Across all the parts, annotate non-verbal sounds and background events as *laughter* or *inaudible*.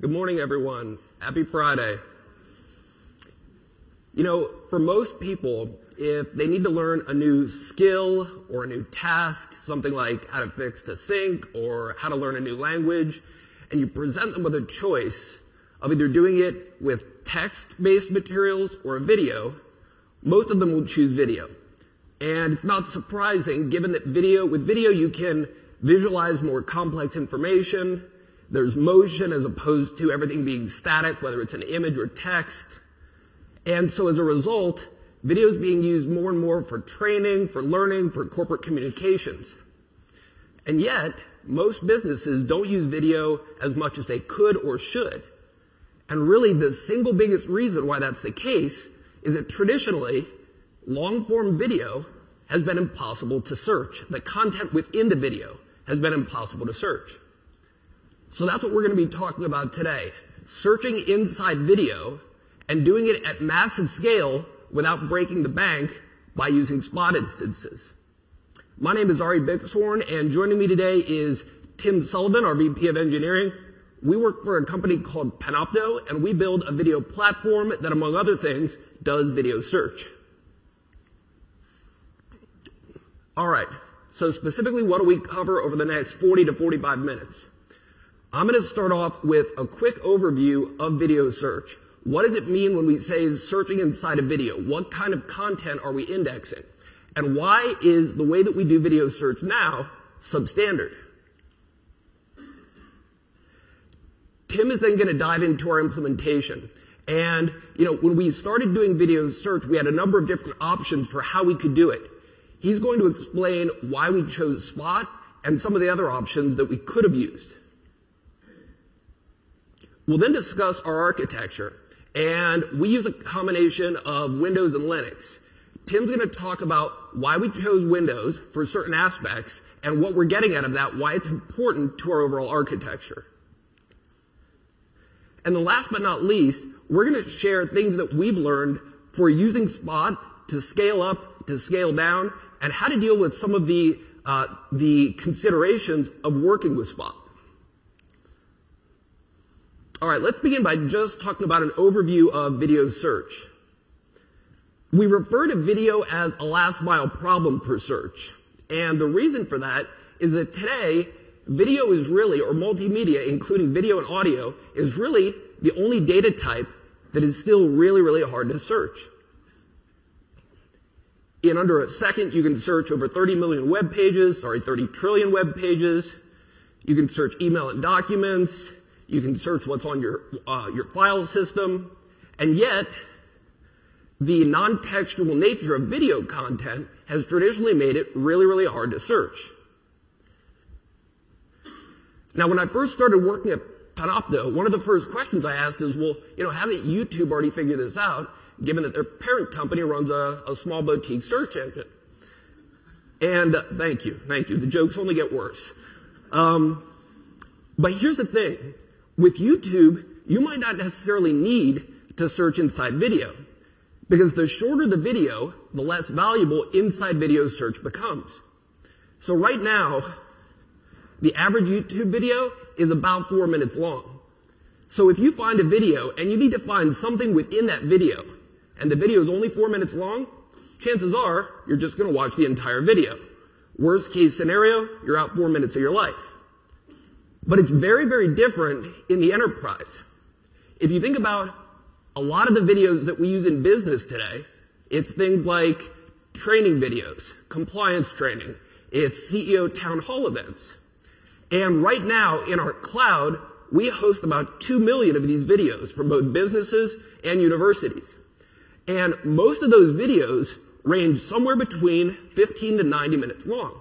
Good morning, everyone. Happy Friday. You know, for most people, if they need to learn a new skill or a new task, something like how to fix the sink or how to learn a new language, and you present them with a choice of either doing it with text-based materials or a video, most of them will choose video. And it's not surprising given that video, with video you can visualize more complex information. There's motion as opposed to everything being static, whether it's an image or text. And so as a result, video is being used more and more for training, for learning, for corporate communications. And yet, most businesses don't use video as much as they could or should. And really the single biggest reason why that's the case is that traditionally, long form video has been impossible to search. The content within the video has been impossible to search. So that's what we're going to be talking about today. Searching inside video and doing it at massive scale without breaking the bank by using spot instances. My name is Ari Bixhorn and joining me today is Tim Sullivan, our VP of Engineering. We work for a company called Panopto and we build a video platform that among other things does video search. Alright, so specifically what do we cover over the next 40 to 45 minutes? I'm going to start off with a quick overview of video search. What does it mean when we say searching inside a video? What kind of content are we indexing? And why is the way that we do video search now substandard? Tim is then going to dive into our implementation. And, you know, when we started doing video search, we had a number of different options for how we could do it. He's going to explain why we chose Spot and some of the other options that we could have used. We'll then discuss our architecture. And we use a combination of Windows and Linux. Tim's going to talk about why we chose Windows for certain aspects and what we're getting out of that, why it's important to our overall architecture. And the last but not least, we're going to share things that we've learned for using Spot to scale up, to scale down, and how to deal with some of the uh, the considerations of working with Spot. All right, let's begin by just talking about an overview of video search. We refer to video as a last mile problem for search. And the reason for that is that today, video is really, or multimedia, including video and audio, is really the only data type that is still really, really hard to search. In under a second, you can search over 30 million web pages, sorry, 30 trillion web pages. You can search email and documents. You can search what's on your, uh, your file system. And yet, the non-textual nature of video content has traditionally made it really, really hard to search. Now, when I first started working at Panopto, one of the first questions I asked is, well, you know, hasn't YouTube already figured this out, given that their parent company runs a, a small boutique search engine? And uh, thank you, thank you. The jokes only get worse. Um, but here's the thing. With YouTube, you might not necessarily need to search inside video. Because the shorter the video, the less valuable inside video search becomes. So right now, the average YouTube video is about four minutes long. So if you find a video and you need to find something within that video, and the video is only four minutes long, chances are you're just going to watch the entire video. Worst case scenario, you're out four minutes of your life. But it's very, very different in the enterprise. If you think about a lot of the videos that we use in business today, it's things like training videos, compliance training, it's CEO town hall events. And right now in our cloud, we host about 2 million of these videos from both businesses and universities. And most of those videos range somewhere between 15 to 90 minutes long.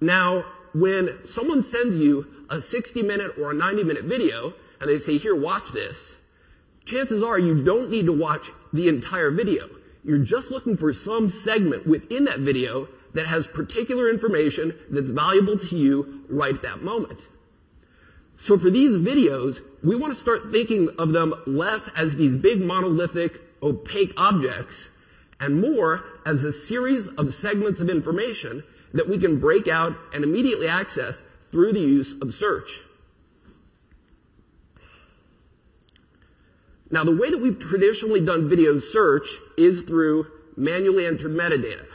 Now, when someone sends you a 60 minute or a 90 minute video and they say, here, watch this, chances are you don't need to watch the entire video. You're just looking for some segment within that video that has particular information that's valuable to you right at that moment. So for these videos, we want to start thinking of them less as these big monolithic opaque objects and more as a series of segments of information that we can break out and immediately access through the use of search. Now, the way that we've traditionally done video search is through manually entered metadata.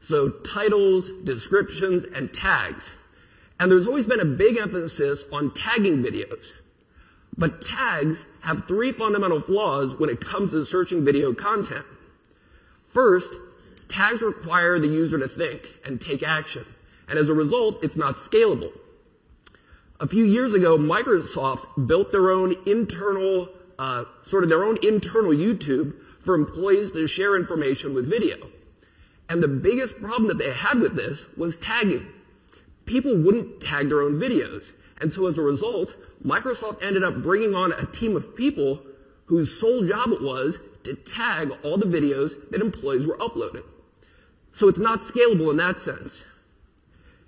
So titles, descriptions, and tags. And there's always been a big emphasis on tagging videos. But tags have three fundamental flaws when it comes to searching video content. First, tags require the user to think and take action. And as a result, it's not scalable. A few years ago, Microsoft built their own internal, uh, sort of their own internal YouTube for employees to share information with video. And the biggest problem that they had with this was tagging. People wouldn't tag their own videos. And so as a result, Microsoft ended up bringing on a team of people whose sole job it was to tag all the videos that employees were uploading. So it's not scalable in that sense.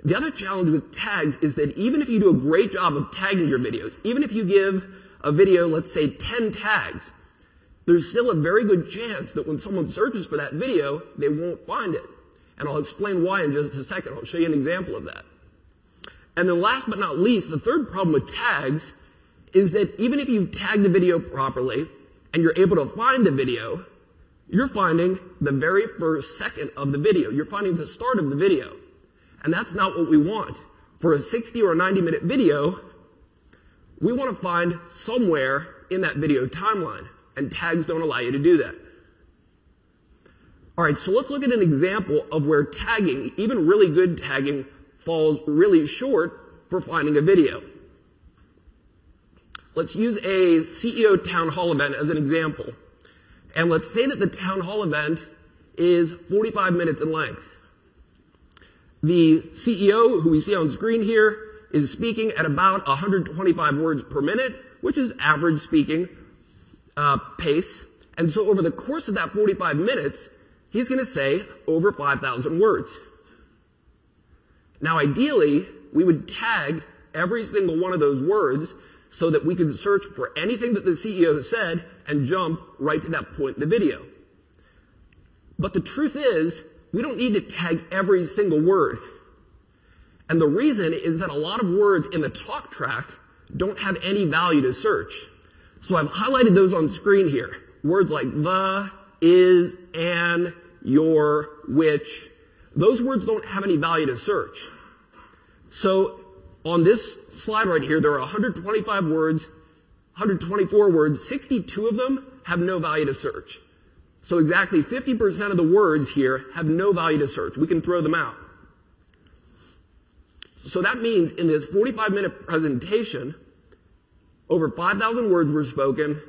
The other challenge with tags is that even if you do a great job of tagging your videos, even if you give a video, let's say 10 tags, there's still a very good chance that when someone searches for that video, they won't find it. And I'll explain why in just a second. I'll show you an example of that. And then last but not least, the third problem with tags is that even if you tag the video properly and you're able to find the video, you're finding the very first second of the video. You're finding the start of the video. And that's not what we want. For a 60 or 90 minute video, we want to find somewhere in that video timeline. And tags don't allow you to do that. Alright, so let's look at an example of where tagging, even really good tagging, falls really short for finding a video. Let's use a CEO town hall event as an example. And let's say that the town hall event is 45 minutes in length. The CEO, who we see on screen here, is speaking at about 125 words per minute, which is average speaking uh, pace. And so over the course of that 45 minutes, he's going to say over 5,000 words. Now ideally, we would tag every single one of those words so that we could search for anything that the CEO said and jump right to that point in the video. But the truth is, we don't need to tag every single word. And the reason is that a lot of words in the talk track don't have any value to search. So I've highlighted those on screen here. Words like the, is, and, your, which. Those words don't have any value to search. So on this slide right here, there are 125 words, 124 words, 62 of them have no value to search. So exactly 50% of the words here have no value to search. We can throw them out. So that means in this 45 minute presentation, over 5,000 words were spoken,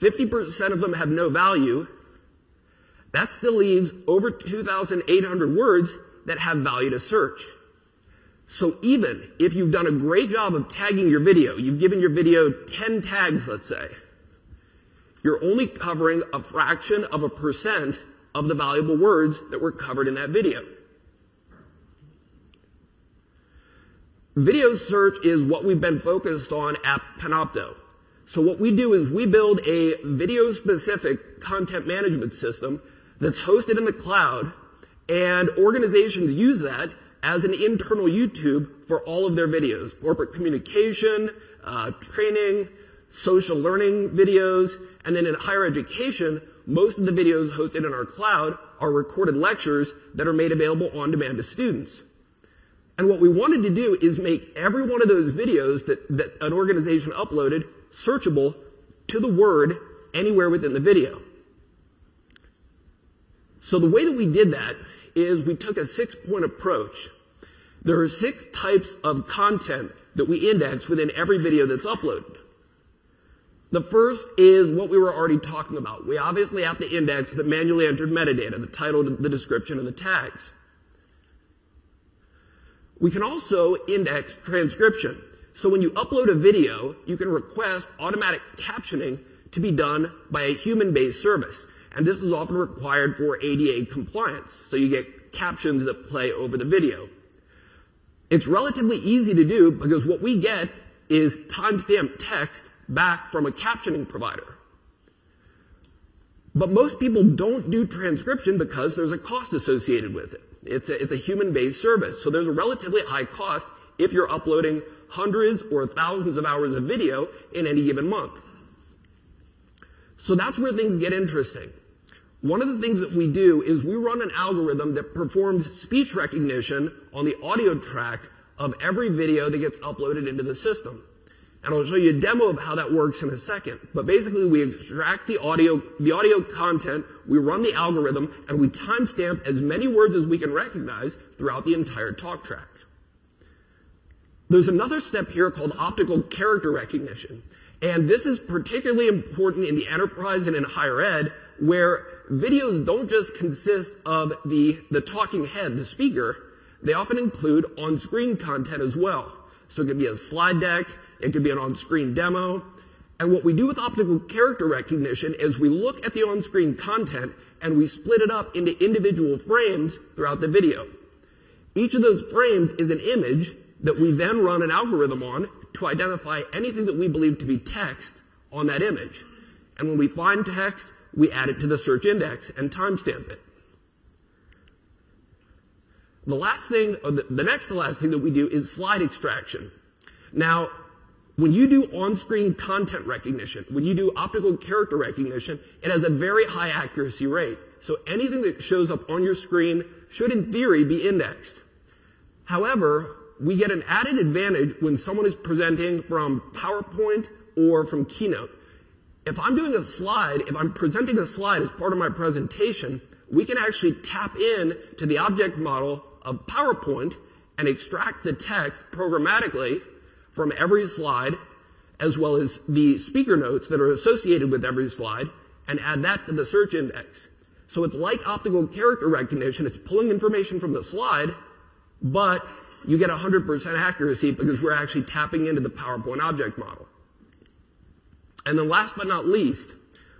50% of them have no value. That still leaves over 2,800 words that have value to search. So even if you've done a great job of tagging your video, you've given your video 10 tags, let's say, you're only covering a fraction of a percent of the valuable words that were covered in that video. Video search is what we've been focused on at Panopto. So what we do is we build a video specific content management system that's hosted in the cloud and organizations use that as an internal YouTube for all of their videos. Corporate communication, uh, training, social learning videos, and then in higher education, most of the videos hosted in our cloud are recorded lectures that are made available on demand to students. And what we wanted to do is make every one of those videos that, that an organization uploaded searchable to the word anywhere within the video. So the way that we did that is we took a six point approach. There are six types of content that we index within every video that's uploaded. The first is what we were already talking about. We obviously have to index the manually entered metadata, the title, the description, and the tags. We can also index transcription. So when you upload a video, you can request automatic captioning to be done by a human-based service. And this is often required for ADA compliance. So you get captions that play over the video. It's relatively easy to do because what we get is timestamp text back from a captioning provider. But most people don't do transcription because there's a cost associated with it. It's a, it's a human-based service. So there's a relatively high cost if you're uploading hundreds or thousands of hours of video in any given month. So that's where things get interesting. One of the things that we do is we run an algorithm that performs speech recognition on the audio track of every video that gets uploaded into the system. And I'll show you a demo of how that works in a second. But basically we extract the audio, the audio content, we run the algorithm, and we timestamp as many words as we can recognize throughout the entire talk track. There's another step here called optical character recognition. And this is particularly important in the enterprise and in higher ed, where videos don't just consist of the, the talking head, the speaker, they often include on-screen content as well. So it could be a slide deck, it could be an on-screen demo. And what we do with optical character recognition is we look at the on-screen content and we split it up into individual frames throughout the video. Each of those frames is an image that we then run an algorithm on to identify anything that we believe to be text on that image. And when we find text, we add it to the search index and timestamp it. The last thing, the next to last thing that we do is slide extraction. Now, when you do on-screen content recognition, when you do optical character recognition, it has a very high accuracy rate. So anything that shows up on your screen should in theory be indexed. However, we get an added advantage when someone is presenting from PowerPoint or from Keynote. If I'm doing a slide, if I'm presenting a slide as part of my presentation, we can actually tap in to the object model of PowerPoint and extract the text programmatically from every slide as well as the speaker notes that are associated with every slide and add that to the search index. So it's like optical character recognition. It's pulling information from the slide, but you get 100% accuracy because we're actually tapping into the PowerPoint object model. And then last but not least,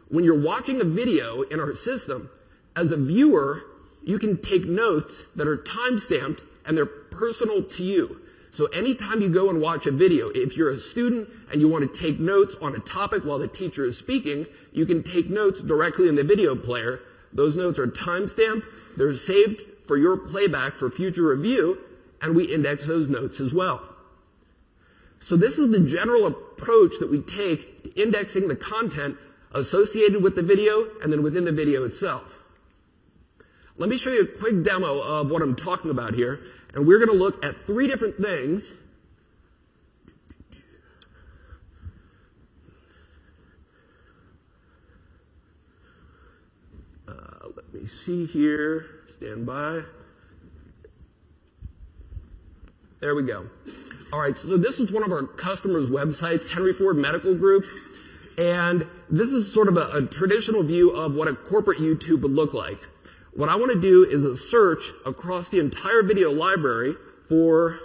when you're watching a video in our system, as a viewer, you can take notes that are time-stamped and they're personal to you. So anytime you go and watch a video, if you're a student and you want to take notes on a topic while the teacher is speaking, you can take notes directly in the video player. Those notes are time-stamped, they're saved for your playback for future review, and we index those notes as well. So this is the general approach that we take indexing the content associated with the video and then within the video itself. Let me show you a quick demo of what I'm talking about here, and we're going to look at three different things. Uh, let me see here. Stand by. There we go. All right, so this is one of our customers' websites, Henry Ford Medical Group. And this is sort of a, a, traditional view of what a corporate YouTube would look like. What I want to do is a search across the entire video library for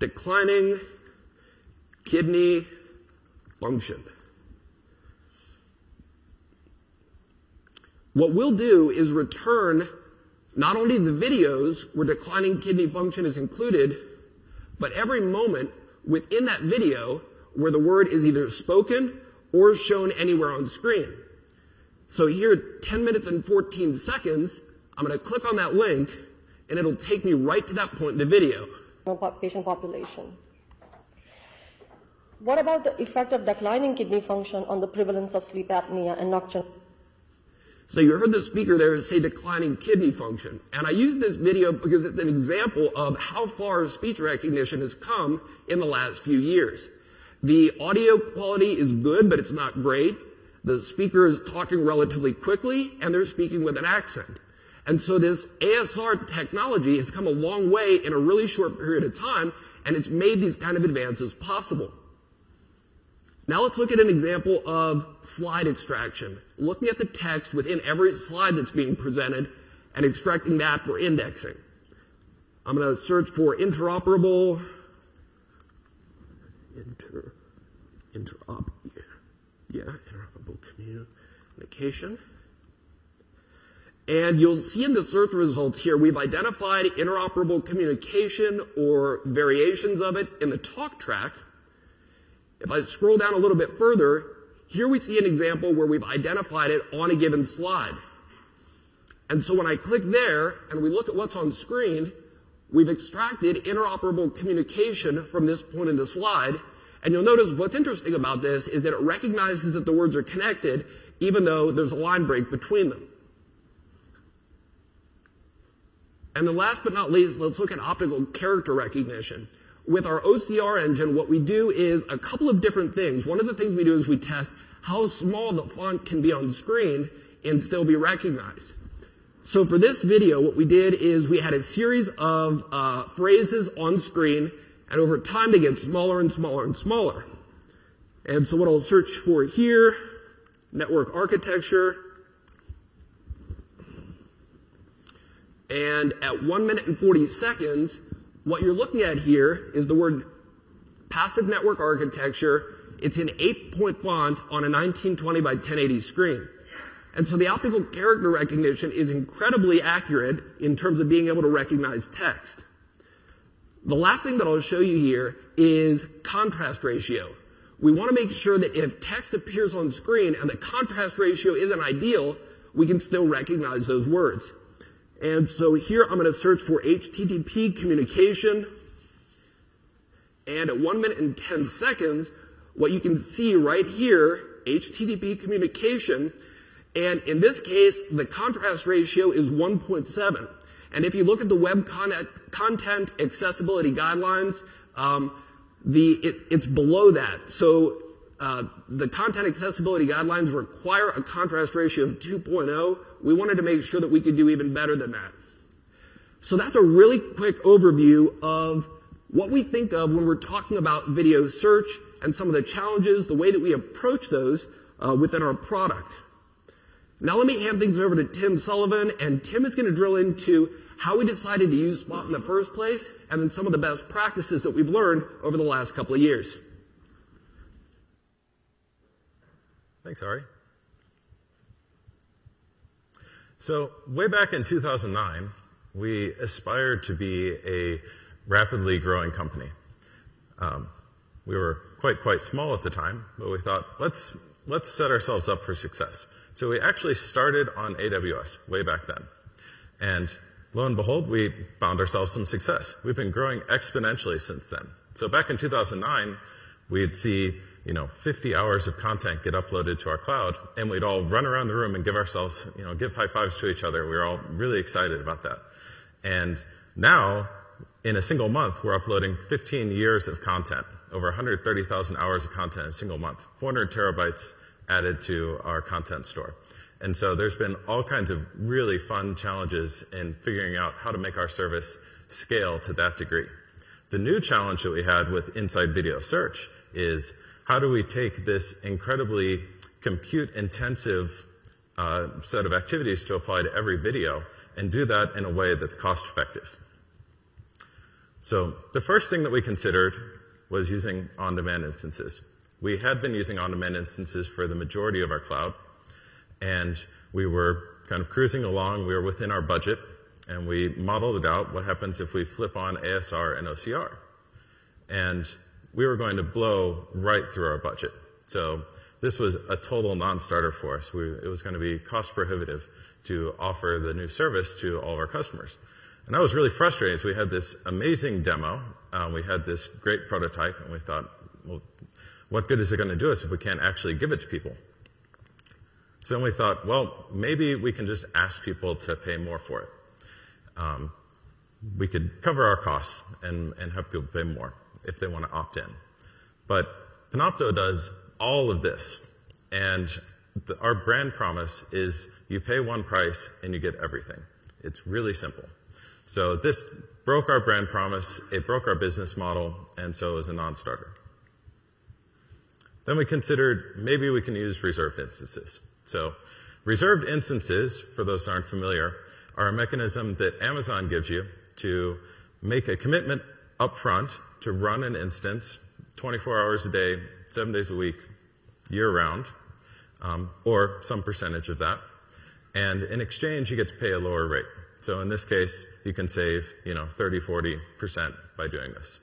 declining kidney function. What we'll do is return not only the videos where declining kidney function is included, but every moment within that video where the word is either spoken or shown anywhere on screen. So here, 10 minutes and 14 seconds, I'm going to click on that link and it'll take me right to that point in the video. Patient population. What about the effect of declining kidney function on the prevalence of sleep apnea and nocturnal so you heard the speaker there say declining kidney function. And I use this video because it's an example of how far speech recognition has come in the last few years. The audio quality is good, but it's not great. The speaker is talking relatively quickly and they're speaking with an accent. And so this ASR technology has come a long way in a really short period of time and it's made these kind of advances possible. Now let's look at an example of slide extraction. Looking at the text within every slide that's being presented and extracting that for indexing. I'm going to search for interoperable, inter, interop, yeah, interoperable communication. And you'll see in the search results here, we've identified interoperable communication or variations of it in the talk track. If I scroll down a little bit further, here we see an example where we've identified it on a given slide. And so when I click there and we look at what's on screen, we've extracted interoperable communication from this point in the slide. And you'll notice what's interesting about this is that it recognizes that the words are connected even though there's a line break between them. And then last but not least, let's look at optical character recognition. With our OCR engine, what we do is a couple of different things. One of the things we do is we test how small the font can be on screen and still be recognized. So for this video, what we did is we had a series of uh, phrases on screen, and over time they get smaller and smaller and smaller. And so what I'll search for here, network architecture, and at one minute and 40 seconds, what you're looking at here is the word passive network architecture. It's in eight point font on a 1920 by 1080 screen. And so the optical character recognition is incredibly accurate in terms of being able to recognize text. The last thing that I'll show you here is contrast ratio. We want to make sure that if text appears on screen and the contrast ratio isn't ideal, we can still recognize those words. And so here I'm going to search for HTTP communication. And at one minute and 10 seconds, what you can see right here, HTTP communication, and in this case, the contrast ratio is 1.7. And if you look at the web content, content accessibility guidelines, um, the it, it's below that. So uh, the content accessibility guidelines require a contrast ratio of 2.0. We wanted to make sure that we could do even better than that. So that's a really quick overview of what we think of when we're talking about video search and some of the challenges, the way that we approach those uh, within our product. Now let me hand things over to Tim Sullivan, and Tim is going to drill into how we decided to use Spot in the first place, and then some of the best practices that we've learned over the last couple of years. Thanks, Ari. So way back in 2009, we aspired to be a rapidly growing company. Um, we were quite, quite small at the time, but we thought, let's, let's set ourselves up for success. So we actually started on AWS way back then. And lo and behold, we found ourselves some success. We've been growing exponentially since then. So back in 2009, we'd see, you know, 50 hours of content get uploaded to our cloud, and we'd all run around the room and give ourselves, you know, give high fives to each other. We were all really excited about that. And now, in a single month, we're uploading 15 years of content, over 130,000 hours of content in a single month, 400 terabytes added to our content store. And so there's been all kinds of really fun challenges in figuring out how to make our service scale to that degree. The new challenge that we had with Inside Video Search is how do we take this incredibly compute intensive uh, set of activities to apply to every video and do that in a way that's cost effective. So the first thing that we considered was using on-demand instances. We had been using on-demand instances for the majority of our cloud, and we were kind of cruising along. We were within our budget, and we modeled it out. What happens if we flip on ASR and OCR? And we were going to blow right through our budget. So this was a total non-starter for us. We, it was going to be cost prohibitive to offer the new service to all of our customers. And that was really frustrating. So we had this amazing demo. Um, we had this great prototype, and we thought, well, what good is it going to do us if we can't actually give it to people? So then we thought, well, maybe we can just ask people to pay more for it. Um, we could cover our costs and, and people pay more if they want to opt in. But Panopto does all of this. And the, our brand promise is you pay one price and you get everything. It's really simple. So this broke our brand promise, it broke our business model, and so it was a non-starter. Then we considered maybe we can use reserved instances. So reserved instances, for those aren't familiar, are a mechanism that Amazon gives you to make a commitment upfront to run an instance 24 hours a day, seven days a week, year round, um, or some percentage of that. And in exchange, you get to pay a lower rate. So in this case, you can save, you know, 30, 40% by doing this.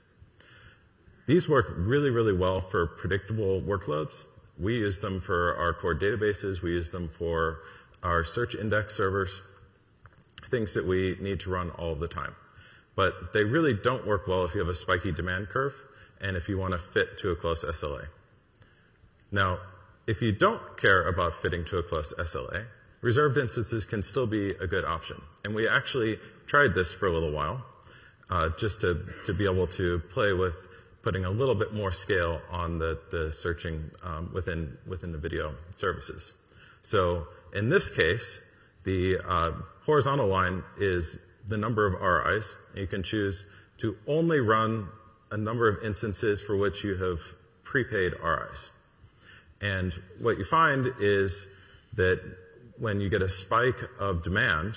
These work really, really well for predictable workloads. We use them for our core databases. We use them for our search index servers, things that we need to run all the time. But they really don't work well if you have a spiky demand curve and if you want to fit to a close SLA. Now, if you don't care about fitting to a close SLA, reserved instances can still be a good option. And we actually tried this for a little while, uh, just to, to be able to play with putting a little bit more scale on the, the searching um, within, within the video services. So in this case, the uh, horizontal line is the number of RIs. You can choose to only run a number of instances for which you have prepaid RIs. And what you find is that when you get a spike of demand,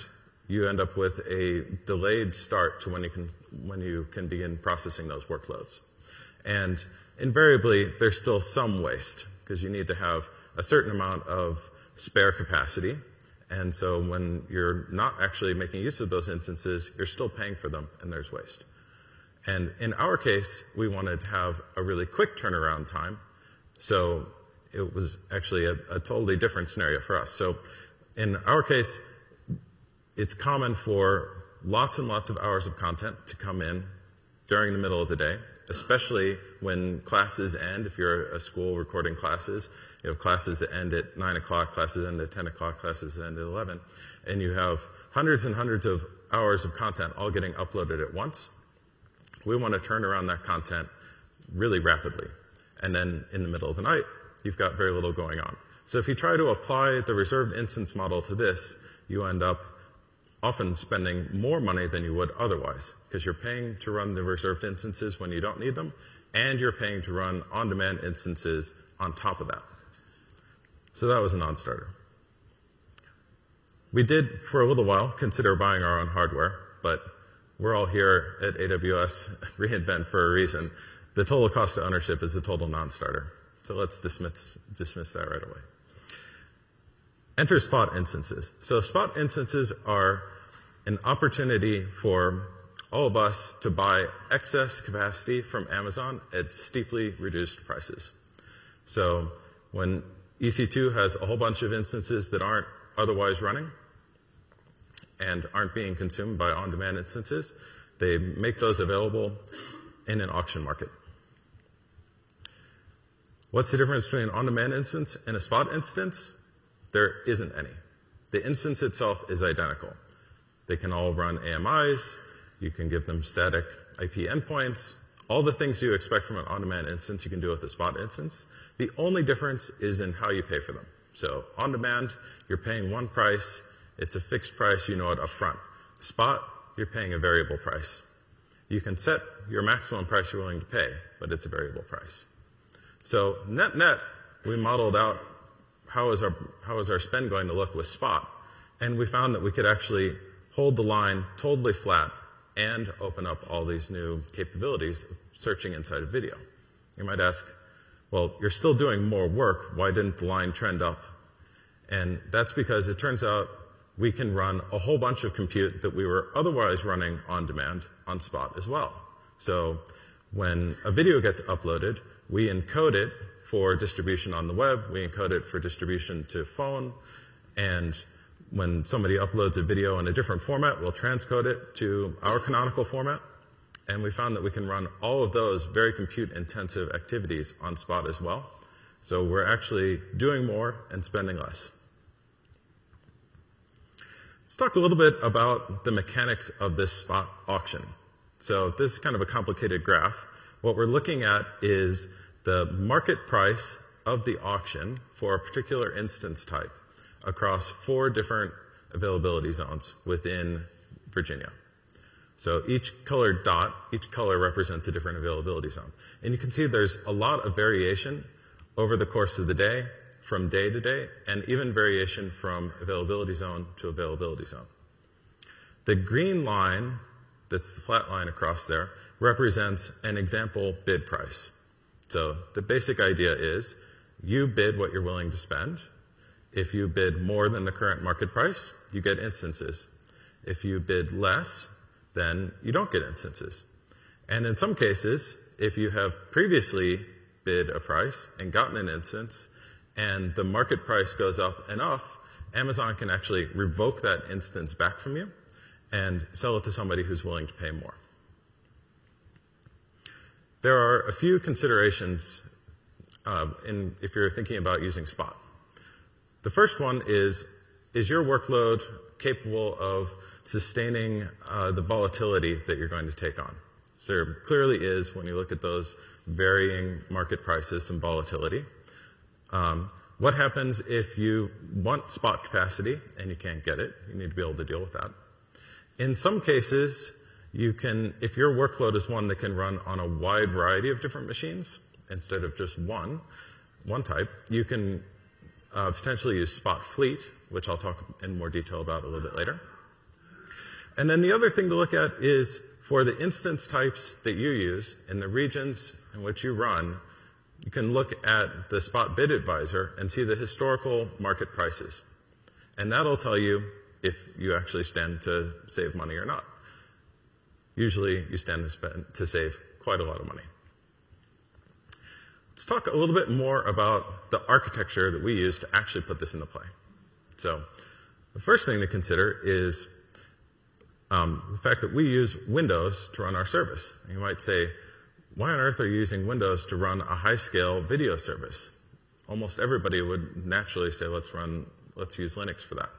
you end up with a delayed start to when you can, when you can begin processing those workloads. And invariably, there's still some waste because you need to have a certain amount of spare capacity. And so when you're not actually making use of those instances, you're still paying for them and there's waste. And in our case, we wanted to have a really quick turnaround time. So it was actually a, a totally different scenario for us. So in our case, it's common for lots and lots of hours of content to come in during the middle of the day, especially when classes end. If you're a school recording classes, you have classes that end at 9 o'clock, classes end at 10 o'clock, classes end at 11, and you have hundreds and hundreds of hours of content all getting uploaded at once. We want to turn around that content really rapidly. And then in the middle of the night, you've got very little going on. So if you try to apply the reserved instance model to this, you end up often spending more money than you would otherwise because you're paying to run the reserved instances when you don't need them and you're paying to run on-demand instances on top of that. So that was a non-starter. We did for a little while consider buying our own hardware, but we're all here at AWS *laughs* reInvent for a reason. The total cost of ownership is a total non-starter. So let's dismiss, dismiss that right away. Enter spot instances. So spot instances are an opportunity for all of us to buy excess capacity from Amazon at steeply reduced prices. So when EC2 has a whole bunch of instances that aren't otherwise running and aren't being consumed by on-demand instances, they make those available in an auction market. What's the difference between an on-demand instance and a spot instance? There isn't any. The instance itself is identical. They can all run AMIs. You can give them static IP endpoints. All the things you expect from an on-demand instance, you can do with a spot instance. The only difference is in how you pay for them. So on demand, you're paying one price. It's a fixed price. You know it up front. Spot, you're paying a variable price. You can set your maximum price you're willing to pay, but it's a variable price. So net net, we modeled out how is our, how is our spend going to look with Spot? And we found that we could actually hold the line totally flat and open up all these new capabilities of searching inside a video. You might ask, well, you're still doing more work. Why didn't the line trend up? And that's because it turns out we can run a whole bunch of compute that we were otherwise running on demand on Spot as well. So when a video gets uploaded, we encode it for distribution on the web. We encode it for distribution to phone. And when somebody uploads a video in a different format, we'll transcode it to our canonical format. And we found that we can run all of those very compute intensive activities on Spot as well. So we're actually doing more and spending less. Let's talk a little bit about the mechanics of this Spot auction. So this is kind of a complicated graph. What we're looking at is the market price of the auction for a particular instance type across four different availability zones within Virginia. So each colored dot, each color represents a different availability zone. And you can see there's a lot of variation over the course of the day, from day to day, and even variation from availability zone to availability zone. The green line, that's the flat line across there, represents an example bid price. So the basic idea is you bid what you're willing to spend. If you bid more than the current market price, you get instances. If you bid less, then you don't get instances. And in some cases, if you have previously bid a price and gotten an instance and the market price goes up enough, Amazon can actually revoke that instance back from you and sell it to somebody who's willing to pay more. There are a few considerations uh, in, if you're thinking about using Spot. The first one is, is your workload capable of sustaining uh, the volatility that you're going to take on? So there clearly is when you look at those varying market prices, some volatility. Um, what happens if you want spot capacity and you can't get it? You need to be able to deal with that. In some cases, you can, if your workload is one that can run on a wide variety of different machines instead of just one, one type, you can uh, potentially use Spot Fleet, which I'll talk in more detail about a little bit later. And then the other thing to look at is for the instance types that you use in the regions in which you run, you can look at the Spot Bid Advisor and see the historical market prices. And that'll tell you if you actually stand to save money or not. Usually you stand to, spend, to save quite a lot of money. Let's talk a little bit more about the architecture that we use to actually put this into play. So the first thing to consider is um, the fact that we use Windows to run our service. You might say, why on earth are you using Windows to run a high-scale video service? Almost everybody would naturally say, let's run, let's use Linux for that.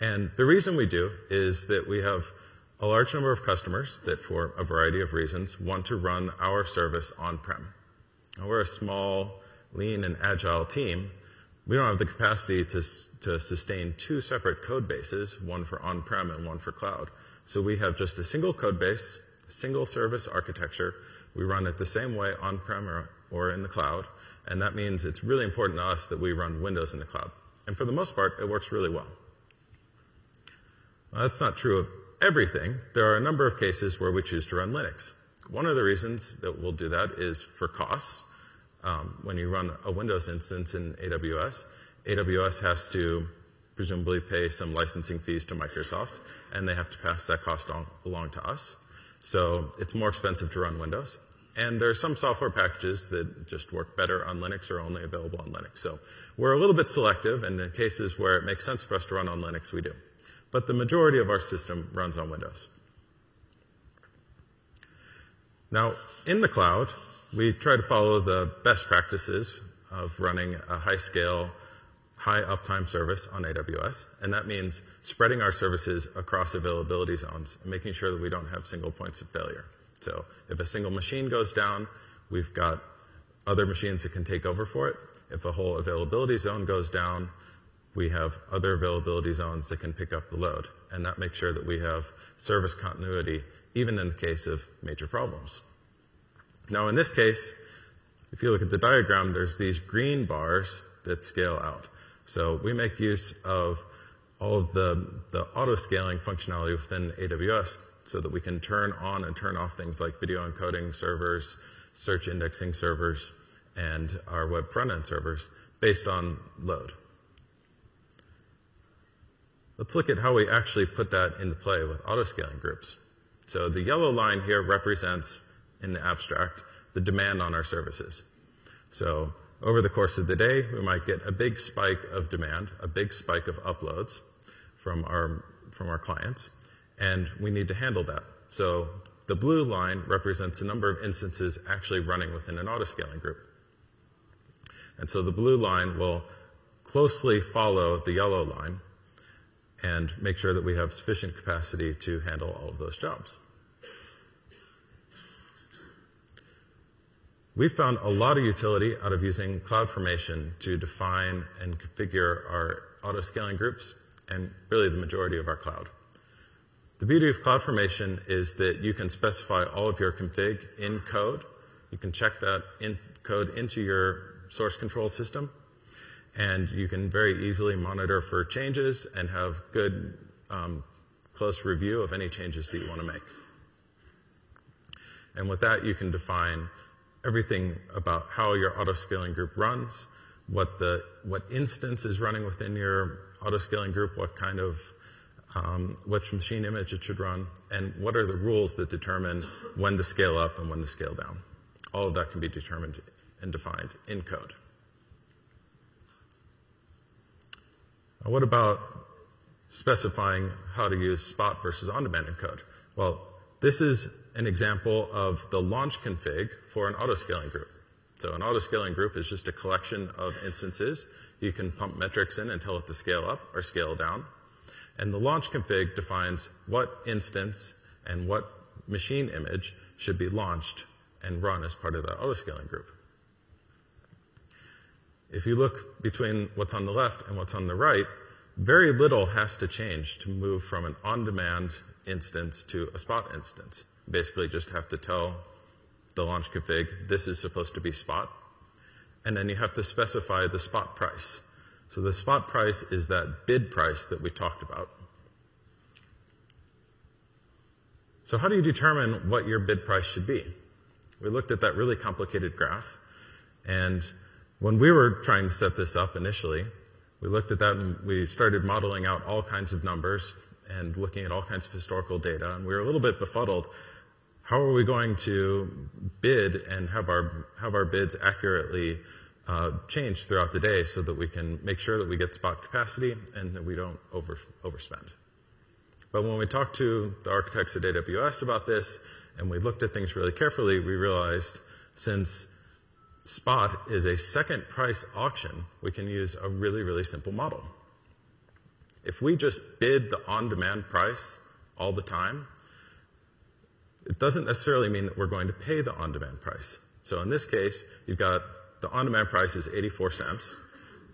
And the reason we do is that we have a large number of customers that, for a variety of reasons, want to run our service on-prem. Now, we're a small, lean, and agile team. We don't have the capacity to, to sustain two separate code bases, one for on-prem and one for cloud. So we have just a single code base, single service architecture. We run it the same way on-prem or, or in the cloud. And that means it's really important to us that we run Windows in the cloud. And for the most part, it works really well. That's not true everything. There are a number of cases where we choose to run Linux. One of the reasons that we'll do that is for costs. Um, when you run a Windows instance in AWS, AWS has to presumably pay some licensing fees to Microsoft, and they have to pass that cost on, along to us. So it's more expensive to run Windows. And there are some software packages that just work better on Linux or only available on Linux. So we're a little bit selective, and in cases where it makes sense for us to run on Linux, we do but the majority of our system runs on Windows. Now, in the cloud, we try to follow the best practices of running a high scale, high uptime service on AWS, and that means spreading our services across availability zones making sure that we don't have single points of failure. So if a single machine goes down, we've got other machines that can take over for it. If a whole availability zone goes down, we have other availability zones that can pick up the load, and that makes sure that we have service continuity even in the case of major problems. Now in this case, if you look at the diagram, there's these green bars that scale out. So we make use of all of the, the auto scaling functionality within AWS so that we can turn on and turn off things like video encoding servers, search indexing servers, and our web front end servers based on load. Let's look at how we actually put that into play with autoscaling groups. So the yellow line here represents, in the abstract, the demand on our services. So over the course of the day, we might get a big spike of demand, a big spike of uploads from our, from our clients, and we need to handle that. So the blue line represents the number of instances actually running within an autoscaling group. And so the blue line will closely follow the yellow line and make sure that we have sufficient capacity to handle all of those jobs. We've found a lot of utility out of using CloudFormation to define and configure our auto-scaling groups and really the majority of our cloud. The beauty of CloudFormation is that you can specify all of your config in code. You can check that in code into your source control system and you can very easily monitor for changes and have good um, close review of any changes that you want to make. And with that, you can define everything about how your auto-scaling group runs, what the what instance is running within your auto-scaling group, what kind of um, which machine image it should run, and what are the rules that determine when to scale up and when to scale down. All of that can be determined and defined in code. What about specifying how to use spot versus on-demand encode? Well, this is an example of the launch config for an autoscaling group. So an autoscaling group is just a collection of instances. You can pump metrics in and tell it to scale up or scale down. And the launch config defines what instance and what machine image should be launched and run as part of the autoscaling group. If you look between what's on the left and what's on the right, very little has to change to move from an on-demand instance to a spot instance. Basically just have to tell the launch config this is supposed to be spot, and then you have to specify the spot price. So the spot price is that bid price that we talked about. So how do you determine what your bid price should be? We looked at that really complicated graph, and when we were trying to set this up initially, we looked at that and we started modeling out all kinds of numbers and looking at all kinds of historical data, and we were a little bit befuddled. How are we going to bid and have our have our bids accurately uh, change throughout the day so that we can make sure that we get spot capacity and that we don't over overspend? But when we talked to the architects at AWS about this and we looked at things really carefully, we realized since spot is a second price auction, we can use a really, really simple model. If we just bid the on-demand price all the time, it doesn't necessarily mean that we're going to pay the on-demand price. So in this case, you've got the on-demand price is 84 cents.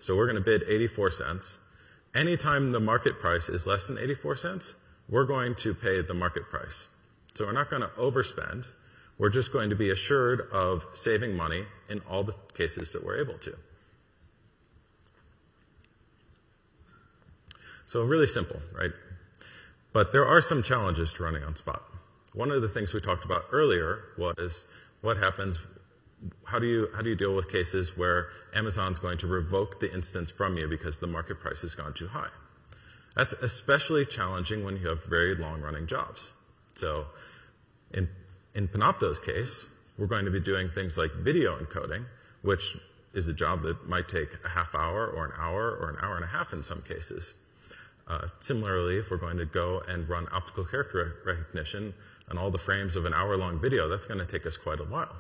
So we're going to bid 84 cents. Anytime the market price is less than 84 cents, we're going to pay the market price. So we're not going to overspend. We're just going to be assured of saving money in all the cases that we're able to. So really simple, right? But there are some challenges to running on Spot. One of the things we talked about earlier was what happens, how do you, how do you deal with cases where Amazon's going to revoke the instance from you because the market price has gone too high? That's especially challenging when you have very long running jobs. So in, in Panopto's case, we're going to be doing things like video encoding, which is a job that might take a half hour or an hour or an hour and a half in some cases. Uh, similarly, if we're going to go and run optical character recognition on all the frames of an hour long video, that's going to take us quite a while.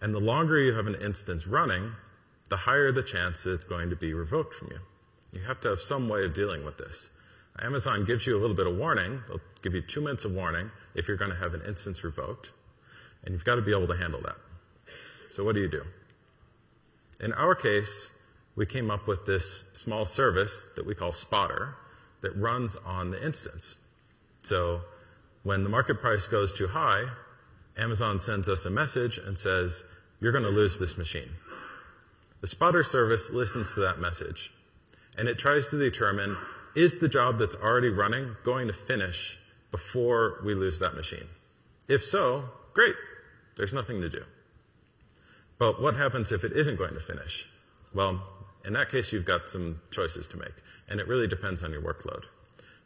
And the longer you have an instance running, the higher the chance it's going to be revoked from you. You have to have some way of dealing with this. Amazon gives you a little bit of warning. They'll give you two minutes of warning if you're going to have an instance revoked. And you've got to be able to handle that. So what do you do? In our case, we came up with this small service that we call Spotter that runs on the instance. So when the market price goes too high, Amazon sends us a message and says, you're going to lose this machine. The spotter service listens to that message and it tries to determine is the job that's already running going to finish before we lose that machine? If so, great. There's nothing to do. But what happens if it isn't going to finish? Well, in that case, you've got some choices to make, and it really depends on your workload.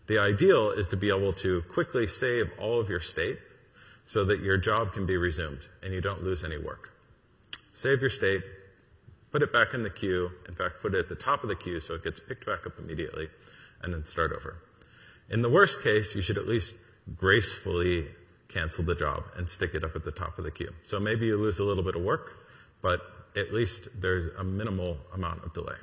The ideal is to be able to quickly save all of your state so that your job can be resumed and you don't lose any work. Save your state, put it back in the queue, in fact, put it at the top of the queue so it gets picked back up immediately, and then start over. In the worst case, you should at least gracefully cancel the job and stick it up at the top of the queue. So maybe you lose a little bit of work, but at least there's a minimal amount of delay.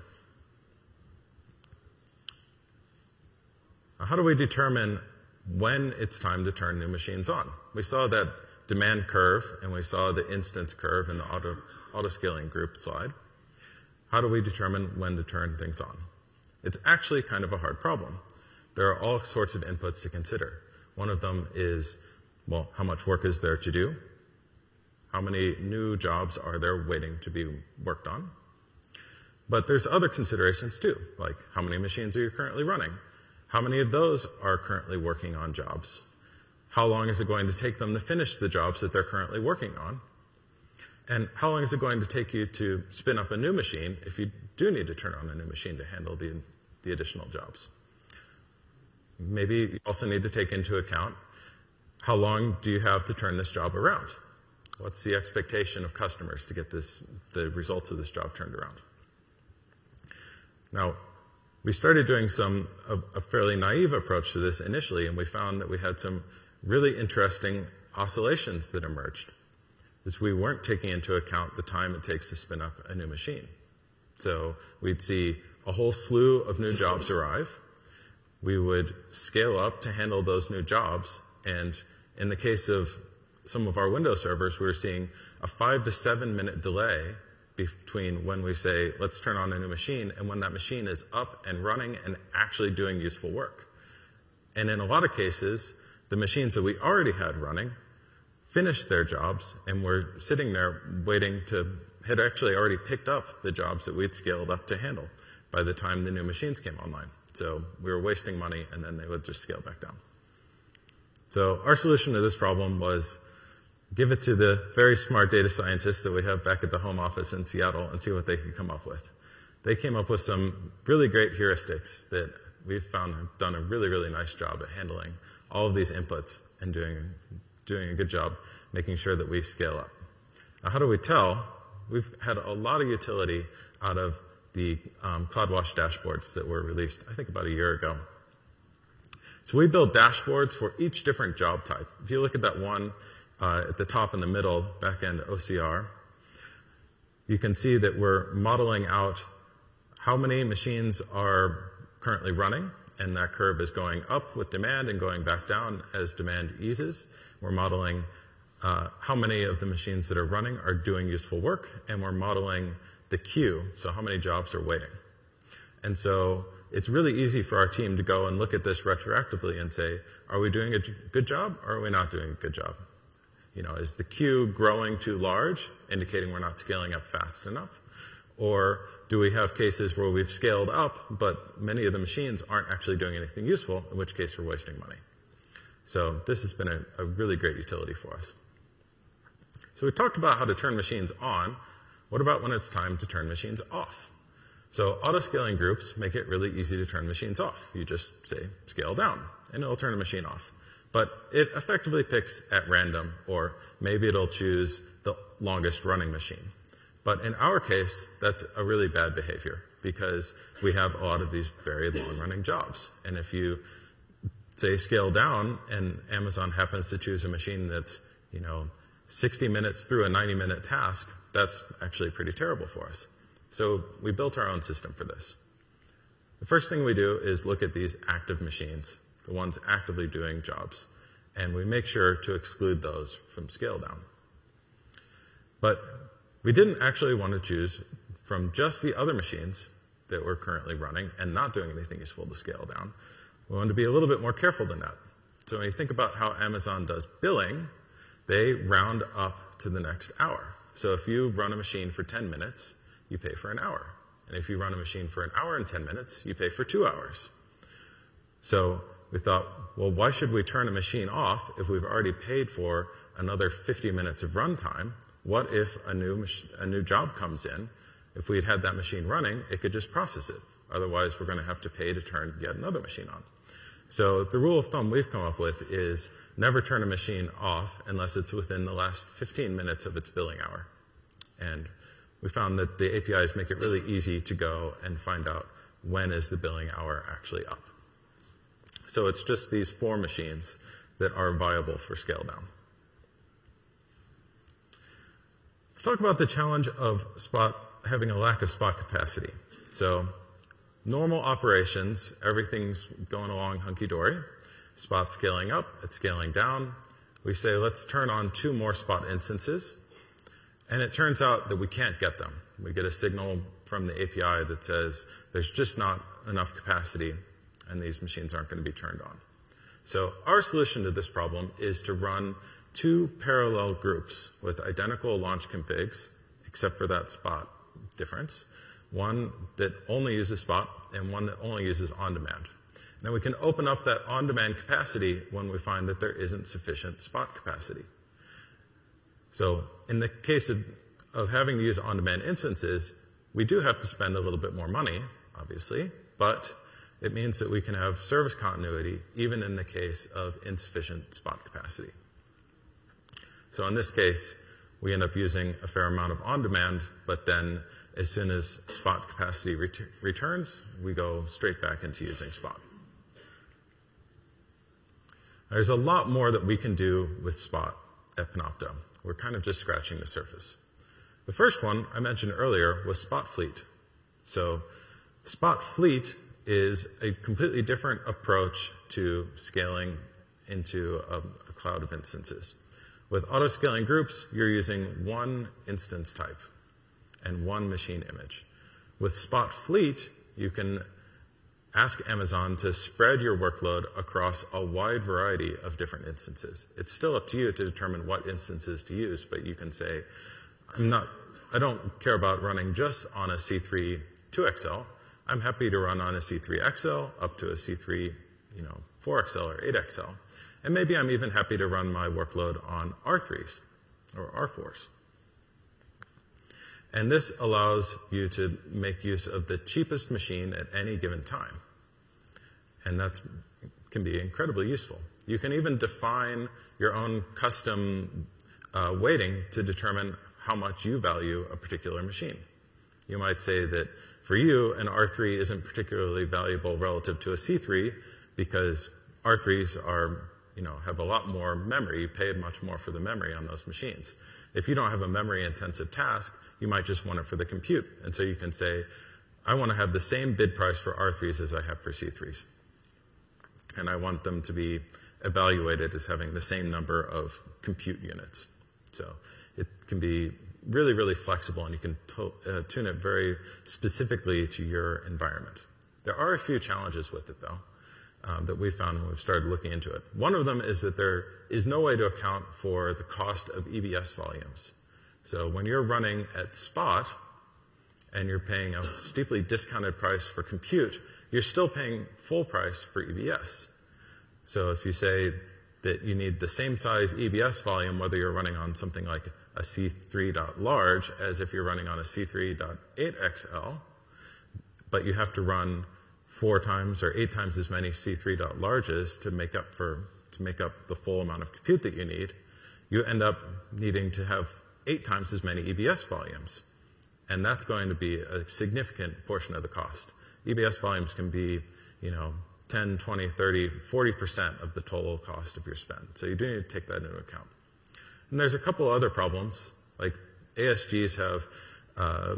Now, how do we determine when it's time to turn new machines on? We saw that demand curve and we saw the instance curve in the auto, auto scaling group slide. How do we determine when to turn things on? It's actually kind of a hard problem. There are all sorts of inputs to consider. One of them is, well, how much work is there to do? How many new jobs are there waiting to be worked on? But there's other considerations too, like how many machines are you currently running? How many of those are currently working on jobs? How long is it going to take them to finish the jobs that they're currently working on? And how long is it going to take you to spin up a new machine if you do need to turn on a new machine to handle the the additional jobs. Maybe you also need to take into account how long do you have to turn this job around? What's the expectation of customers to get this, the results of this job turned around? Now, we started doing some, a, a fairly naive approach to this initially, and we found that we had some really interesting oscillations that emerged is we weren't taking into account the time it takes to spin up a new machine. So we'd see a whole slew of new jobs arrive. We would scale up to handle those new jobs. And in the case of some of our Windows servers, we were seeing a five to seven minute delay between when we say, let's turn on a new machine and when that machine is up and running and actually doing useful work. And in a lot of cases, the machines that we already had running finished their jobs and were sitting there waiting to, had actually already picked up the jobs that we'd scaled up to handle by the time the new machines came online. So we were wasting money and then they would just scale back down. So our solution to this problem was give it to the very smart data scientists that we have back at the home office in Seattle and see what they could come up with. They came up with some really great heuristics that we've found have done a really, really nice job at handling all of these inputs and doing, doing a good job making sure that we scale up. Now, how do we tell? We've had a lot of utility out of the um, CloudWatch dashboards that were released, I think, about a year ago. So we build dashboards for each different job type. If you look at that one uh, at the top in the middle, backend OCR, you can see that we're modeling out how many machines are currently running, and that curve is going up with demand and going back down as demand eases. We're modeling uh, how many of the machines that are running are doing useful work, and we're modeling the queue, so how many jobs are waiting. And so it's really easy for our team to go and look at this retroactively and say, are we doing a good job or are we not doing a good job? You know, is the queue growing too large, indicating we're not scaling up fast enough? Or do we have cases where we've scaled up, but many of the machines aren't actually doing anything useful, in which case we're wasting money? So this has been a, a really great utility for us. So we talked about how to turn machines on. What about when it's time to turn machines off? So auto-scaling groups make it really easy to turn machines off. You just say scale down, and it'll turn a machine off but it effectively picks at random, or maybe it'll choose the longest running machine. But in our case, that's a really bad behavior because we have a lot of these very long running jobs. And if you say scale down and Amazon happens to choose a machine that's, you know, 60 minutes through a 90 minute task, that's actually pretty terrible for us. So we built our own system for this. The first thing we do is look at these active machines the ones actively doing jobs. And we make sure to exclude those from scale down. But we didn't actually want to choose from just the other machines that were currently running and not doing anything useful to scale down. We wanted to be a little bit more careful than that. So when you think about how Amazon does billing, they round up to the next hour. So if you run a machine for 10 minutes, you pay for an hour. And if you run a machine for an hour and 10 minutes, you pay for two hours. So we thought, well, why should we turn a machine off if we've already paid for another 50 minutes of runtime? What if a new, a new job comes in? If we had had that machine running, it could just process it. Otherwise, we're going to have to pay to turn yet another machine on. So the rule of thumb we've come up with is never turn a machine off unless it's within the last 15 minutes of its billing hour. And we found that the APIs make it really easy to go and find out when is the billing hour actually up. So it's just these four machines that are viable for scale down. Let's talk about the challenge of spot having a lack of spot capacity. So normal operations, everything's going along hunky dory. Spot scaling up, it's scaling down. We say, let's turn on two more spot instances. And it turns out that we can't get them. We get a signal from the API that says there's just not enough capacity and these machines aren't going to be turned on. So our solution to this problem is to run two parallel groups with identical launch configs, except for that spot difference. One that only uses spot and one that only uses on-demand. Now we can open up that on-demand capacity when we find that there isn't sufficient spot capacity. So in the case of, of having to use on-demand instances, we do have to spend a little bit more money, obviously, but it means that we can have service continuity even in the case of insufficient spot capacity. So in this case, we end up using a fair amount of on-demand, but then as soon as spot capacity ret- returns, we go straight back into using spot. There's a lot more that we can do with spot at Panopto. We're kind of just scratching the surface. The first one I mentioned earlier was Spot Fleet. So Spot Fleet is a completely different approach to scaling into a, a cloud of instances. With auto-scaling groups, you're using one instance type and one machine image. With Spot Fleet, you can ask Amazon to spread your workload across a wide variety of different instances. It's still up to you to determine what instances to use, but you can say, I'm not, I don't care about running just on a C3 2XL. I'm happy to run on a C3 XL up to a C3, you know, 4XL or 8XL. And maybe I'm even happy to run my workload on R3s or R4s. And this allows you to make use of the cheapest machine at any given time. And that can be incredibly useful. You can even define your own custom uh, weighting to determine how much you value a particular machine. You might say that for you, an R3 isn't particularly valuable relative to a C3 because R3s are, you know, have a lot more memory. You pay much more for the memory on those machines. If you don't have a memory intensive task, you might just want it for the compute. And so you can say, I want to have the same bid price for R3s as I have for C3s and I want them to be evaluated as having the same number of compute units. So it can be really, really flexible and you can to, uh, tune it very specifically to your environment. There are a few challenges with it though. Um, that we found when we started looking into it. One of them is that there is no way to account for the cost of EBS volumes. So when you're running at spot and you're paying a steeply discounted price for compute, you're still paying full price for EBS. So if you say that you need the same size EBS volume, whether you're running on something like a C3.large as if you're running on a C3.8XL, but you have to run four times or eight times as many C3.larges to make up for, to make up the full amount of compute that you need, you end up needing to have eight times as many EBS volumes. And that's going to be a significant portion of the cost. EBS volumes can be, you know, 10, 20, 30, 40% of the total cost of your spend. So you do need to take that into account. And there's a couple other problems, like ASGs have uh,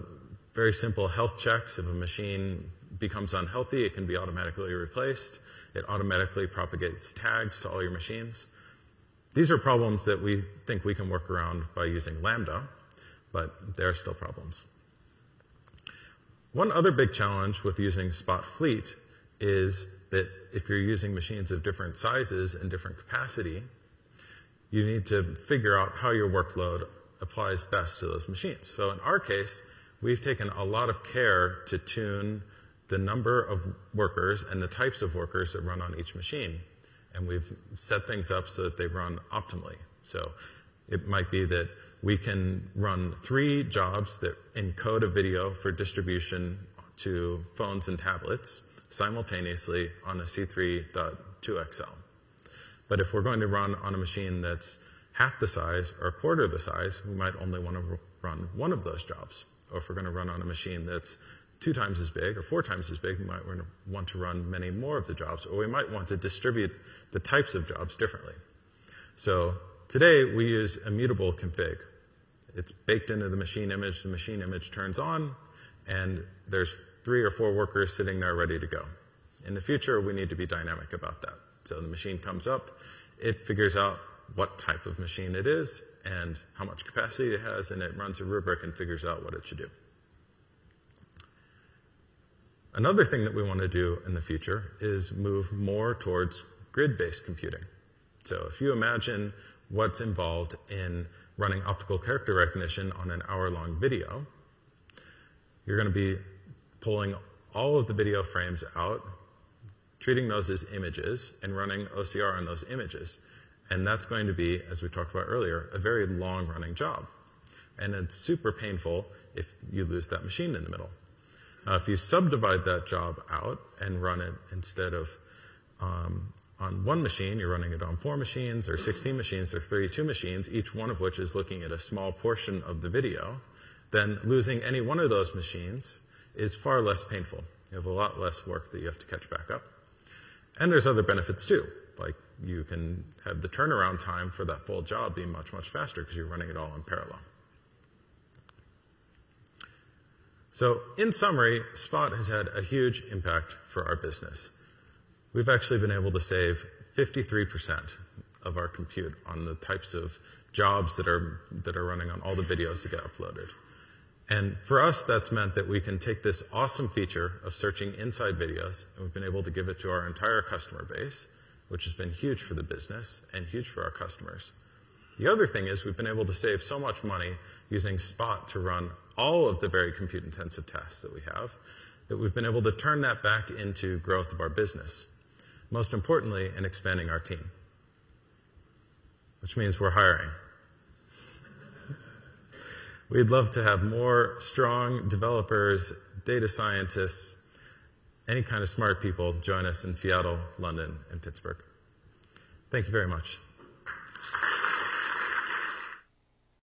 very simple health checks. If a machine becomes unhealthy, it can be automatically replaced. It automatically propagates tags to all your machines. These are problems that we think we can work around by using Lambda, but there are still problems. One other big challenge with using Spot Fleet is that if you're using machines of different sizes and different capacity, you need to figure out how your workload applies best to those machines. So in our case, we've taken a lot of care to tune the number of workers and the types of workers that run on each machine. And we've set things up so that they run optimally. So it might be that we can run three jobs that encode a video for distribution to phones and tablets simultaneously on a C3.2XL. But if we're going to run on a machine that's half the size or a quarter the size, we might only want to run one of those jobs. Or if we're going to run on a machine that's two times as big or four times as big, we might want to run many more of the jobs, or we might want to distribute the types of jobs differently. So Today, we use immutable config. It's baked into the machine image. The machine image turns on, and there's three or four workers sitting there ready to go. In the future, we need to be dynamic about that. So the machine comes up, it figures out what type of machine it is and how much capacity it has, and it runs a rubric and figures out what it should do. Another thing that we want to do in the future is move more towards grid-based computing. So if you imagine what's involved in running optical character recognition on an hour long video. You're going to be pulling all of the video frames out, treating those as images, and running OCR on those images. And that's going to be, as we talked about earlier, a very long running job. And it's super painful if you lose that machine in the middle. Uh, if you subdivide that job out and run it instead of um, on one machine, you're running it on four machines or 16 machines or 32 machines, each one of which is looking at a small portion of the video, then losing any one of those machines is far less painful. You have a lot less work that you have to catch back up. And there's other benefits too. like you can have the turnaround time for that full job be much, much faster because you're running it all in parallel. So in summary, Spot has had a huge impact for our business. We've actually been able to save 53% of our compute on the types of jobs that are, that are running on all the videos that get uploaded. And for us, that's meant that we can take this awesome feature of searching inside videos, and we've been able to give it to our entire customer base, which has been huge for the business and huge for our customers. The other thing is we've been able to save so much money using Spot to run all of the very compute intensive tasks that we have that we've been able to turn that back into growth of our business. Most importantly, in expanding our team, which means we're hiring. *laughs* We'd love to have more strong developers, data scientists, any kind of smart people join us in Seattle, London, and Pittsburgh. Thank you very much.